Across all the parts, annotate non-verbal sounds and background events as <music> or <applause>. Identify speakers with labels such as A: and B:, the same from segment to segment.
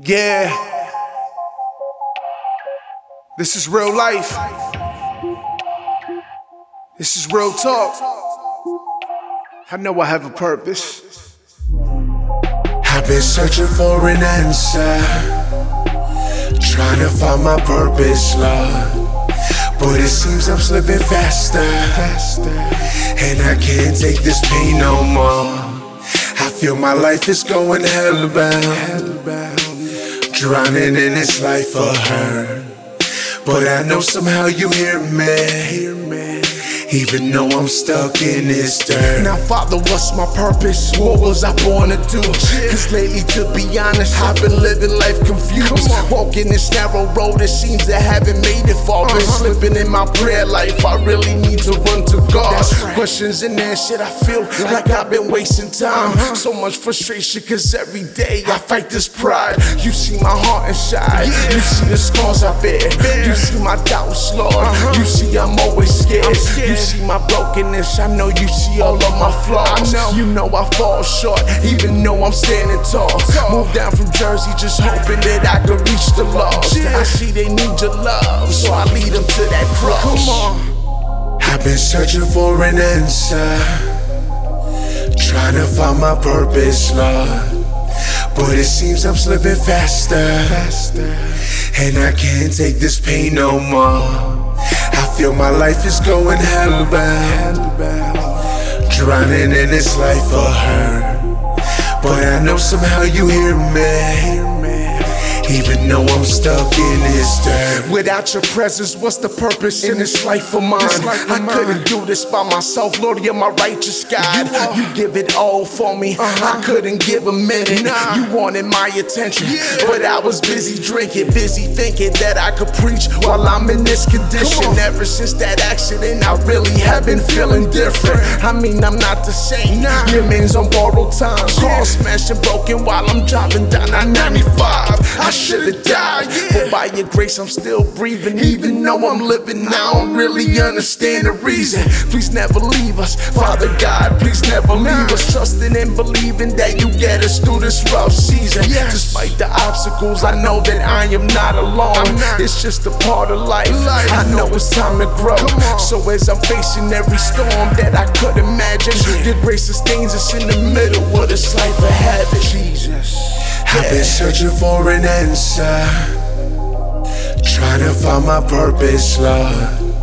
A: Yeah. This is real life. This is real talk. I know I have a purpose.
B: I've been searching for an answer, trying to find my purpose, Lord. But it seems I'm slipping faster, and I can't take this pain no more. I feel my life is going hellbound, drowning in this life for her. But I know somehow you hear me. Even though I'm stuck in this dirt.
A: Now, Father, what's my purpose? What was I born to do? Cause lately, to be honest, I've been living life confused. Walking this narrow road, it seems I haven't made it far. Been uh-huh. slipping in my prayer life, I really need to run to God. Questions and answers, I feel like I've been wasting time. Uh-huh. So much frustration, cause every day I fight this pride. You see my heart inside, you see the scars I bear, you see my doubts, Lord. Uh-huh. You see I'm always scared. You see my brokenness, I know you see all of my flaws. You know I fall short, even though I'm standing tall. Moved down from Jersey, just hoping that I could reach the lost. I see they need your love, so I lead them to that cross. Come on.
B: I've been searching for an answer, trying to find my purpose, Lord. But it seems I'm slipping faster, faster, and I can't take this pain no more. I feel my life is going hellbound, drowning in this life for her. But I know somehow you hear me. Even though I'm stuck in this dirt.
A: Without your presence, what's the purpose in this life of mine? I couldn't do this by myself, Lord, you're my righteous God. You give it all for me. I couldn't give a minute. You wanted my attention, but I was busy drinking, busy thinking that I could preach while I'm in this condition. Ever since that accident, I really have been feeling different. I mean, I'm not the same. Lemons on borrowed time, car smashing broken while I'm driving down I 95. I should've died, but by your grace I'm still breathing. Even though I'm living I don't really understand the reason. Please never leave us, Father God. Please never leave us. Trusting and believing that you get us through this rough season. Despite the obstacles, I know that I am not alone. It's just a part of life. I know it's time to grow. So as I'm facing every storm that I could imagine, your grace sustains us in the middle of this life of heaven. Jesus.
B: I've been searching for an answer, trying to find my purpose, Lord.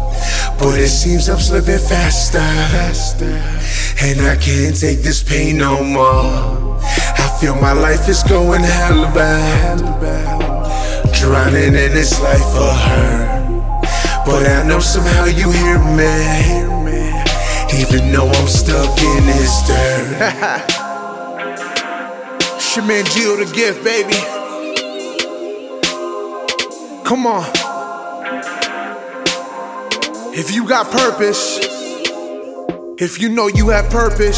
B: But it seems I'm slipping faster, and I can't take this pain no more. I feel my life is going hell hellbound, drowning in this life for her. But I know somehow you hear me, even though I'm stuck in this dirt. <laughs>
A: It's your man Gio Da' Gift, baby. Come on. If you got purpose, if you know you have purpose,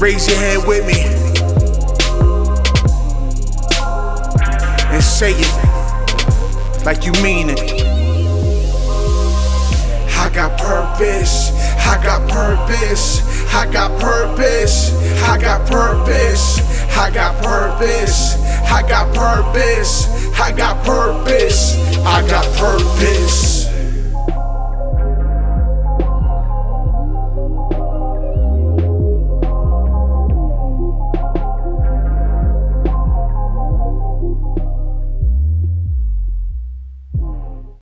A: raise your hand with me and say it like you mean it. I got purpose, I got purpose, I got purpose, I got purpose, I got purpose, I got purpose, I got purpose.